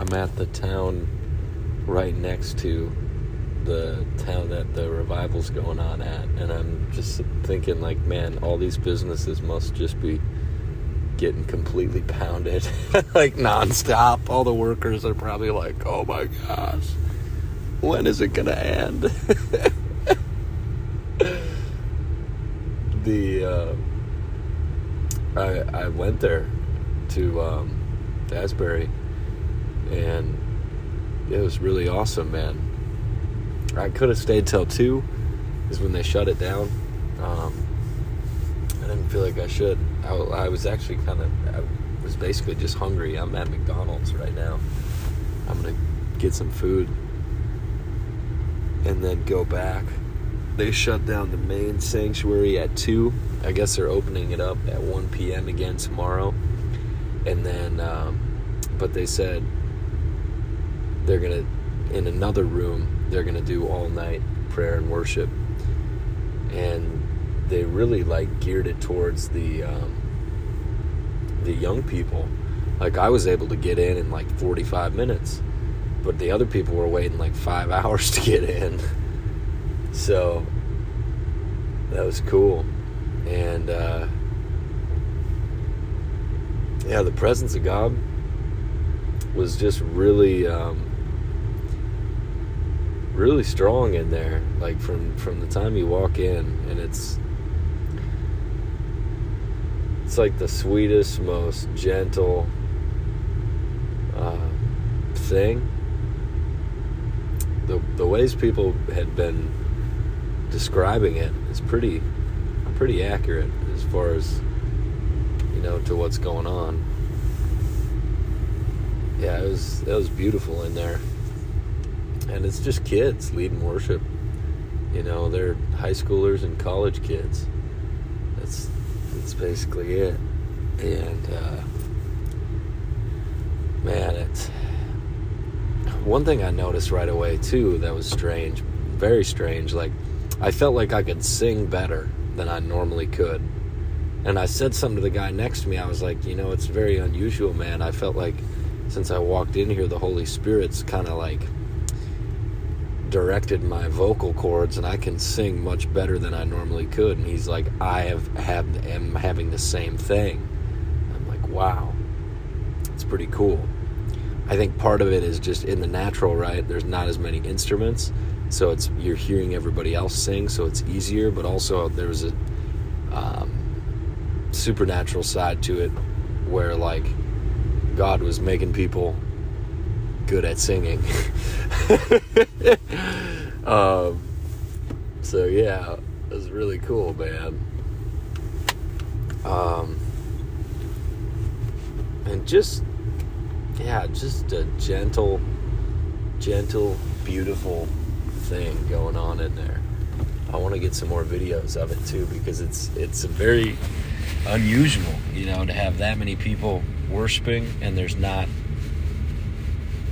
I'm at the town right next to the town that the revival's going on at, and I'm just thinking, like, man, all these businesses must just be getting completely pounded, like nonstop. All the workers are probably like, oh my gosh, when is it gonna end? the uh, I I went there to um, Asbury, and it was really awesome, man. I could have stayed till two, is when they shut it down. Um, I didn't feel like I should. I, I was actually kind of, I was basically just hungry. I'm at McDonald's right now. I'm gonna get some food and then go back. They shut down the main sanctuary at 2. I guess they're opening it up at 1 p.m. again tomorrow. And then, um, but they said they're going to, in another room, they're going to do all night prayer and worship. And they really like geared it towards the, um, the young people. Like I was able to get in in like 45 minutes but the other people were waiting like five hours to get in. So that was cool. And uh, yeah, the presence of God was just really, um, really strong in there. Like from from the time you walk in, and it's it's like the sweetest, most gentle uh, thing the the ways people had been describing it is pretty pretty accurate as far as you know to what's going on. Yeah, it was it was beautiful in there, and it's just kids leading worship. You know, they're high schoolers and college kids. That's that's basically it, and uh, man, it's one thing I noticed right away too that was strange, very strange. Like I felt like I could sing better than I normally could. And I said something to the guy next to me. I was like, you know, it's very unusual, man. I felt like since I walked in here, the Holy Spirit's kind of like directed my vocal cords, and I can sing much better than I normally could. And he's like, I have had am having the same thing. I'm like, wow, it's pretty cool. I think part of it is just in the natural, right? There's not as many instruments, so it's you're hearing everybody else sing, so it's easier. But also there's a um, supernatural side to it, where like God was making people good at singing. um, so yeah, it was really cool, man. Um, and just yeah, just a gentle, gentle, beautiful thing going on in there. I want to get some more videos of it too because it's it's very unusual, you know, to have that many people worshiping and there's not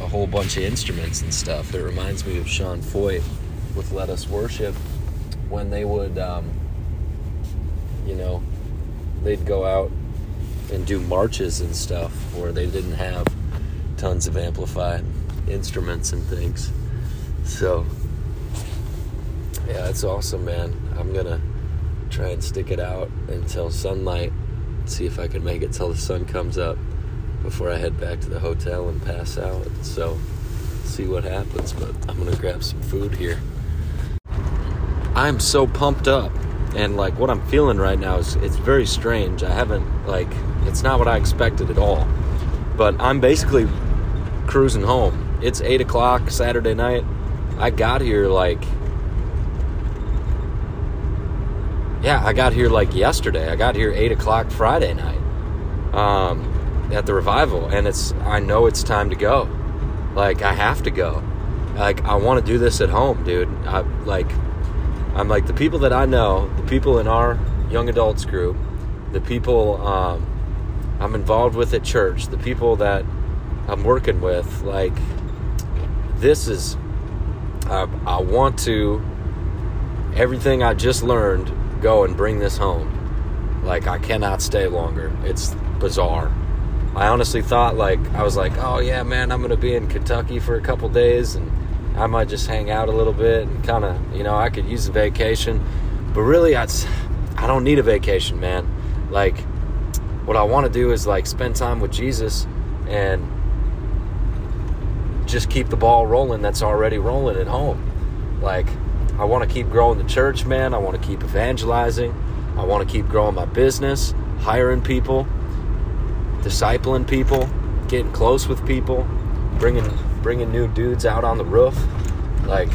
a whole bunch of instruments and stuff. It reminds me of Sean Feucht with Let Us Worship when they would, um, you know, they'd go out and do marches and stuff where they didn't have tons of amplified instruments and things. So, yeah, it's awesome, man. I'm gonna try and stick it out until sunlight, see if I can make it till the sun comes up before I head back to the hotel and pass out. So, see what happens, but I'm gonna grab some food here. I'm so pumped up and like what I'm feeling right now is it's very strange. I haven't like it's not what I expected at all. But I'm basically cruising home. It's eight o'clock Saturday night. I got here like yeah, I got here like yesterday. I got here eight o'clock Friday night um, at the revival, and it's I know it's time to go. Like I have to go. Like I want to do this at home, dude. I like I'm like the people that I know, the people in our young adults group, the people um, I'm involved with at church, the people that I'm working with, like this is I, I want to everything I just learned go and bring this home. Like I cannot stay longer. It's bizarre. I honestly thought like I was like, oh yeah, man, I'm gonna be in Kentucky for a couple days and I might just hang out a little bit and kind of, you know, I could use a vacation. But really, I, I don't need a vacation, man. Like, what I want to do is like spend time with Jesus and just keep the ball rolling that's already rolling at home. Like, I want to keep growing the church, man. I want to keep evangelizing. I want to keep growing my business, hiring people, discipling people, getting close with people, bringing bringing new dudes out on the roof. Like,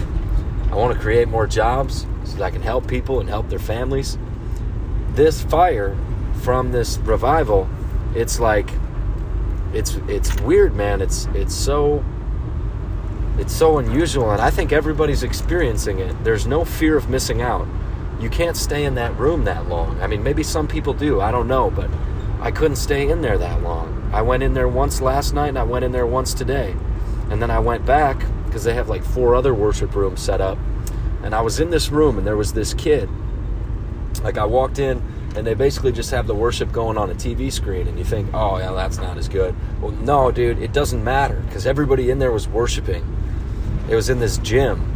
I want to create more jobs so that I can help people and help their families. This fire from this revival, it's like it's it's weird, man. It's it's so it's so unusual and I think everybody's experiencing it. There's no fear of missing out. You can't stay in that room that long. I mean, maybe some people do. I don't know, but I couldn't stay in there that long. I went in there once last night and I went in there once today. And then I went back because they have like four other worship rooms set up. And I was in this room and there was this kid. Like I walked in and they basically just have the worship going on a TV screen, and you think, oh, yeah, that's not as good. Well, no, dude, it doesn't matter because everybody in there was worshiping. It was in this gym.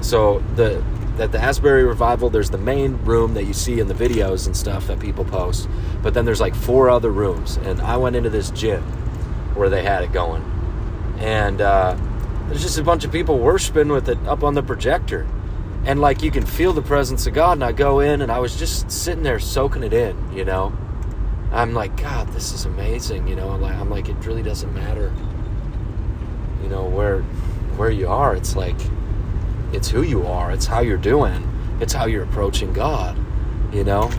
So the at the Asbury Revival, there's the main room that you see in the videos and stuff that people post, but then there's like four other rooms, and I went into this gym where they had it going, and uh, there's just a bunch of people worshiping with it up on the projector and like you can feel the presence of God. And I go in and I was just sitting there soaking it in, you know. I'm like, God, this is amazing, you know. I'm like, I'm like, it really doesn't matter, you know, where where you are. It's like, it's who you are. It's how you're doing. It's how you're approaching God, you know.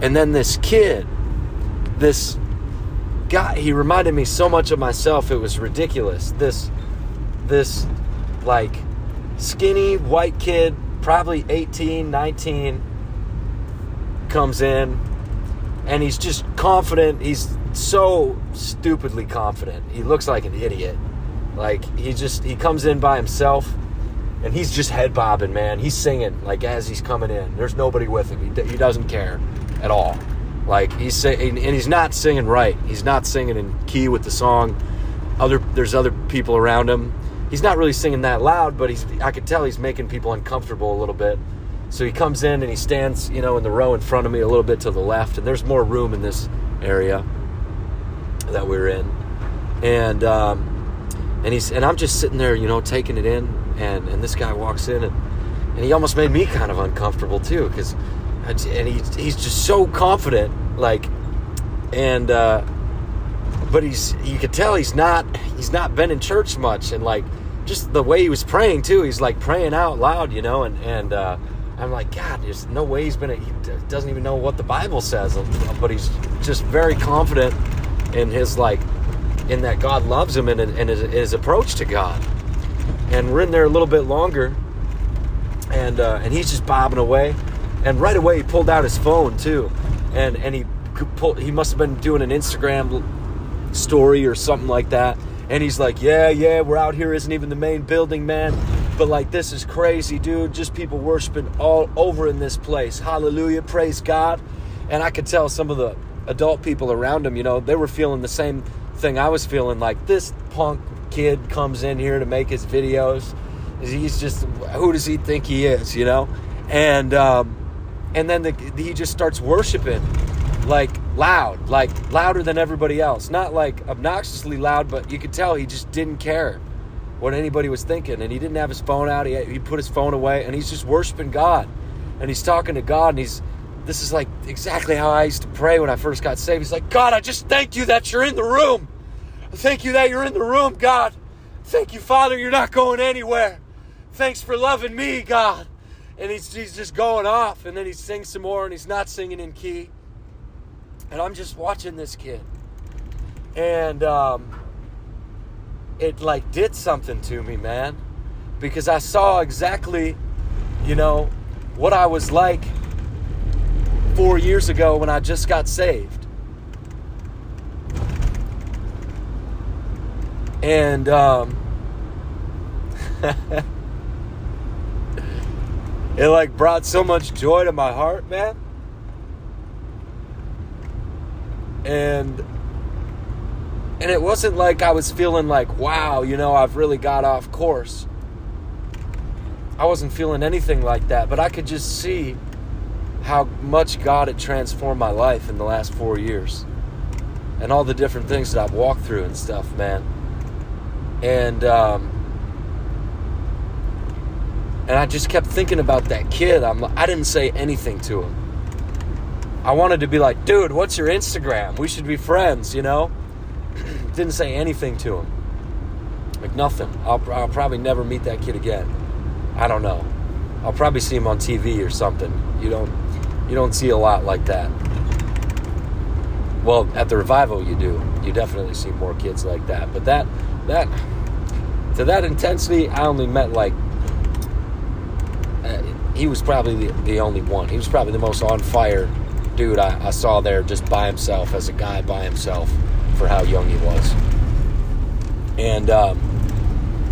And then this kid, this guy, he reminded me so much of myself. It was ridiculous. This, this, like skinny white kid, probably 18, 19, comes in and he's just confident. He's so stupidly confident. He looks like an idiot. Like he just he comes in by himself and he's just head bobbing, man. He's singing like as he's coming in. There's nobody with him. He, he doesn't care at all. Like he's saying, and he's not singing right. He's not singing in key with the song. Other there's other people around him he's not really singing that loud, but he's I could tell he's making people uncomfortable a little bit. So he comes in and he stands, you know, in the row in front of me a little bit to the left, and there's more room in this area that we're in, and um, and he's and I'm just sitting there, you know, taking it in, and and this guy walks in and and he almost made me kind of uncomfortable too, because and he's he's just so confident, like, and uh, but he's you could tell he's not he's not been in church much, and like just the way he was praying too. He's like praying out loud, you know, and and uh, I'm like, God, there's no way he's been. A, he doesn't even know what the Bible says, but he's just very confident in his like in that God loves him and in his, his, approach to God. And we're in there a little bit longer, and uh, and he's just bobbing away, and right away he pulled out his phone too, and and he pull, he must have been doing an Instagram story or something like that and he's like, Yeah, yeah, we're out here, isn't even the main building, man. But like, this is crazy, dude. Just people worshiping all over in this place. Hallelujah, praise God. And I could tell some of the adult people around him, you know, they were feeling the same thing I was feeling. Like, this punk kid comes in here to make his videos. He's just, who does he think he is, you know? And, um, and then the, he just starts worshiping like loud, like louder than everybody else. Not like obnoxiously loud, but you could tell he just didn't care what anybody was thinking. And he didn't have his phone out. He, he put his phone away and he's just worshiping God. And he's talking to God and he's, this is like exactly how I used to pray when I first got saved. He's like, God, I just thank you that you're in the room. Thank you that you're in the room, God. Thank you, Father, you're not going anywhere. Thanks for loving me, God. And he's, he's just going off. And then he sings some more and he's not singing in key and I'm just watching this kid, and um, it like did something to me, man, because I saw exactly, you know, what I was like four years ago when I just got saved. And um, it like brought so much joy to my heart, man. And and it wasn't like I was feeling like, wow, you know, I've really got off course. I wasn't feeling anything like that, but I could just see how much God had transformed my life in the last four years and all the different things that I've walked through and stuff, man. And, um, and I just kept thinking about that kid. I'm, I didn't say anything to him. I wanted to be like, dude, what's your Instagram? We should be friends, you know? Didn't say anything to him. Like nothing. I'll, I'll probably never meet that kid again. I don't know. I'll probably see him on TV or something. You don't you don't see a lot like that. Well, at the revival you do. You definitely see more kids like that. But that that to that intensity, I only met like uh, he was probably the, the only one. He was probably the most on fire dude I, I saw there just by himself as a guy by himself for how young he was. And um,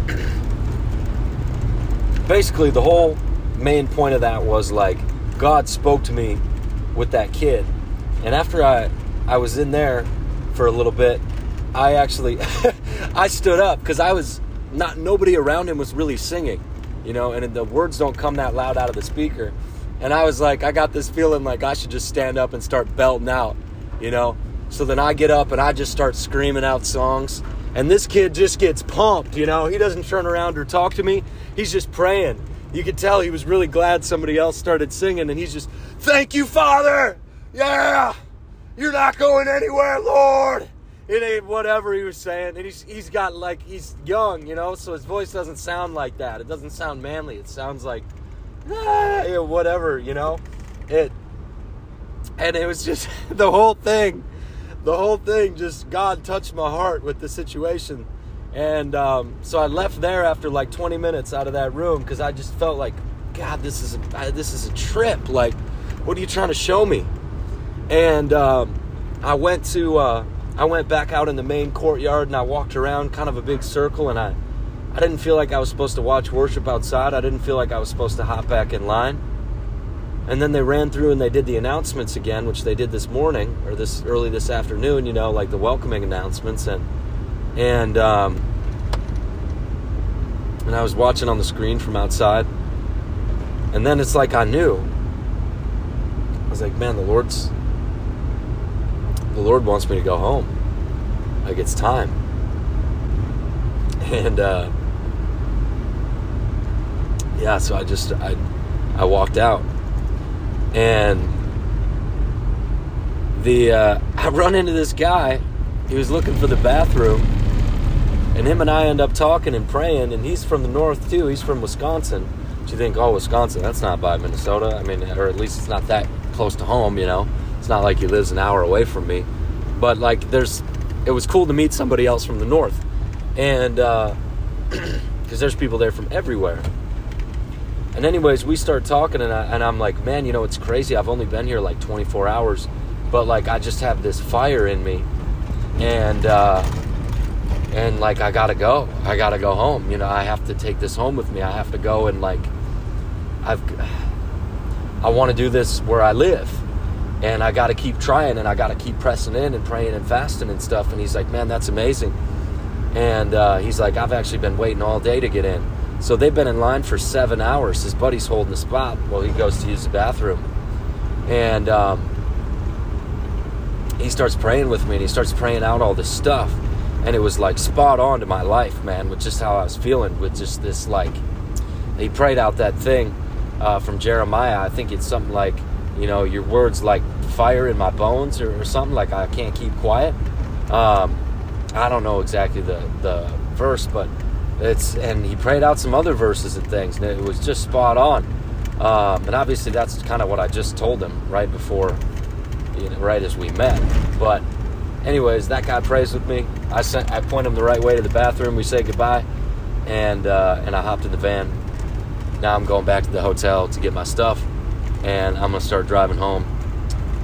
basically, the whole main point of that was like God spoke to me with that kid. And after I, I was in there for a little bit, I actually I stood up because I was not nobody around him was really singing, you know, and the words don't come that loud out of the speaker. And I was like, I got this feeling like I should just stand up and start belting out, you know. So then I get up and I just start screaming out songs. And this kid just gets pumped, you know. He doesn't turn around or talk to me. He's just praying. You could tell he was really glad somebody else started singing, and he's just, Thank you, Father! Yeah! You're not going anywhere, Lord! It ain't whatever he was saying. And he's he's got like he's young, you know, so his voice doesn't sound like that. It doesn't sound manly. It sounds like ah, yeah, whatever, you know. It and it was just the whole thing the whole thing just God touched my heart with the situation. And um, so I left there after like 20 minutes out of that room because I just felt like, God, this is a, this is a trip. Like, what are you trying to show me? And um, I went to uh, I went back out in the main courtyard and I walked around kind of a big circle and I I didn't feel like I was supposed to watch worship outside. I didn't feel like I was supposed to hop back in line. And then they ran through and they did the announcements again, which they did this morning or this early this afternoon. You know, like the welcoming announcements and and um, and I was watching on the screen from outside. And then it's like I knew. I was like, man, the Lord's the Lord wants me to go home. Like it's time. And uh, yeah, so I just I I walked out and the uh, I run into this guy. He was looking for the bathroom, and him and I end up talking and praying. And he's from the north too. He's from Wisconsin. Do you think, oh, Wisconsin? That's not by Minnesota. I mean, or at least it's not that close to home. You know, it's not like he lives an hour away from me. But like, there's, it was cool to meet somebody else from the north, and because uh, there's people there from everywhere. And anyways, we start talking, and, I, and I'm like, man, you know, it's crazy. I've only been here like 24 hours, but like I just have this fire in me, and uh, and like I gotta go. I gotta go home. You know, I have to take this home with me. I have to go and like I've I want to do this where I live. And I got to keep trying and I got to keep pressing in and praying and fasting and stuff. And he's like, man, that's amazing. And uh, he's like, I've actually been waiting all day to get in. So they've been in line for seven hours. His buddy's holding the spot while he goes to use the bathroom. And um, he starts praying with me and he starts praying out all this stuff. And it was like spot on to my life, man, with just how I was feeling, with just this like, he prayed out that thing uh, from Jeremiah. I think it's something like, you know, your words like fire in my bones or, or something, like I can't keep quiet. Um, I don't know exactly the, the verse, but it's and he prayed out some other verses and things, and it was just spot on. Um, and obviously, that's kind of what I just told him right before, you know, right as we met. But, anyways, that guy prays with me. I sent, I point him the right way to the bathroom. We say goodbye, and uh, and I hopped in the van. Now I'm going back to the hotel to get my stuff, and I'm gonna start driving home.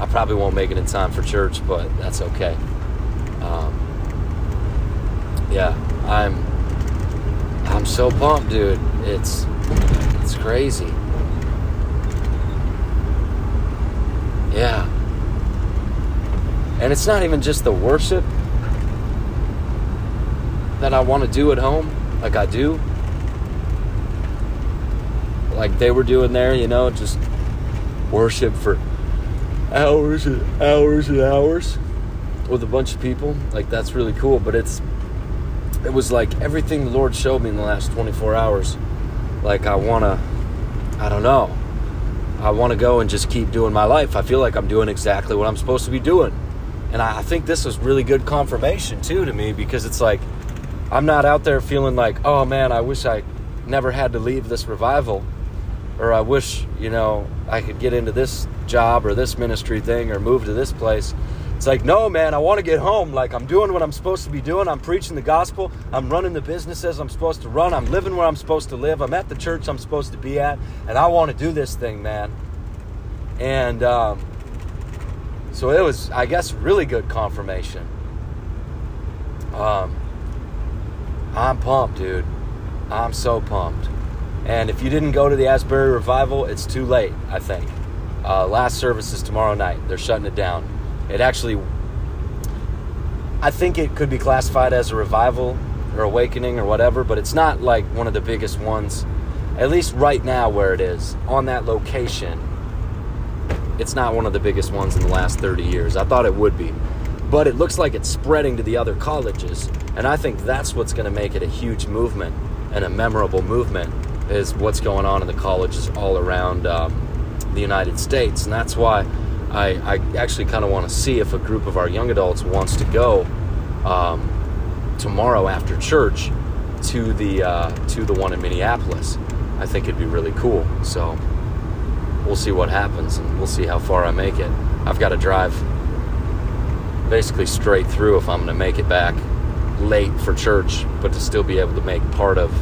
I probably won't make it in time for church, but that's okay. Um, yeah, I'm I'm so pumped, dude. It's it's crazy. Yeah. And it's not even just the worship. that I want to do at home, like I do, like they were doing there, you know, just worship for hours and hours and hours with a bunch of people. Like that's really cool, but it's it was like everything the Lord showed me in the last 24 hours. Like I want to I don't know. I want to go and just keep doing my life. I feel like I'm doing exactly what I'm supposed to be doing. And I think this was really good confirmation too to me because it's like I'm not out there feeling like, oh man, I wish I never had to leave this revival. Or I wish, you know, I could get into this job or this ministry thing or move to this place. It's like, no, man, I want to get home. Like, I'm doing what I'm supposed to be doing. I'm preaching the gospel. I'm running the businesses I'm supposed to run. I'm living where I'm supposed to live. I'm at the church I'm supposed to be at. And I want to do this thing, man. And um, so it was, I guess, really good confirmation. Um, I'm pumped, dude. I'm so pumped. And if you didn't go to the Asbury Revival, it's too late, I think. Uh, last service is tomorrow night. They're shutting it down. It actually, I think it could be classified as a revival or awakening or whatever, but it's not like one of the biggest ones, at least right now where it is, on that location. It's not one of the biggest ones in the last 30 years. I thought it would be. But it looks like it's spreading to the other colleges. And I think that's what's going to make it a huge movement and a memorable movement is what's going on in the colleges all around um, the United States. And that's why I, I actually kind of want to see if a group of our young adults wants to go um, tomorrow after church to the uh, to the one in Minneapolis. I think it'd be really cool. So we'll see what happens, and we'll see how far I make it. I've got to drive basically straight through if I'm going to make it back late for church, but to still be able to make part of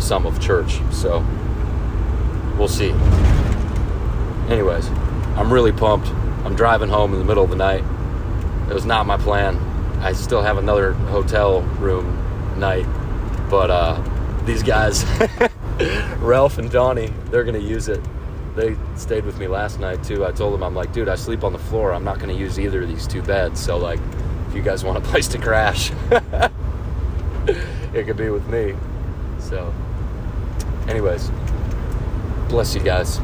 some of church. So we'll see. Anyways. I'm really pumped. I'm driving home in the middle of the night. It was not my plan. I still have another hotel room night, but uh, these guys, Ralph and Donnie, they're gonna use it. They stayed with me last night too. I told them I'm like, dude, I sleep on the floor. I'm not gonna use either of these two beds. So like, if you guys want a place to crash, it could be with me. So, anyways, bless you guys.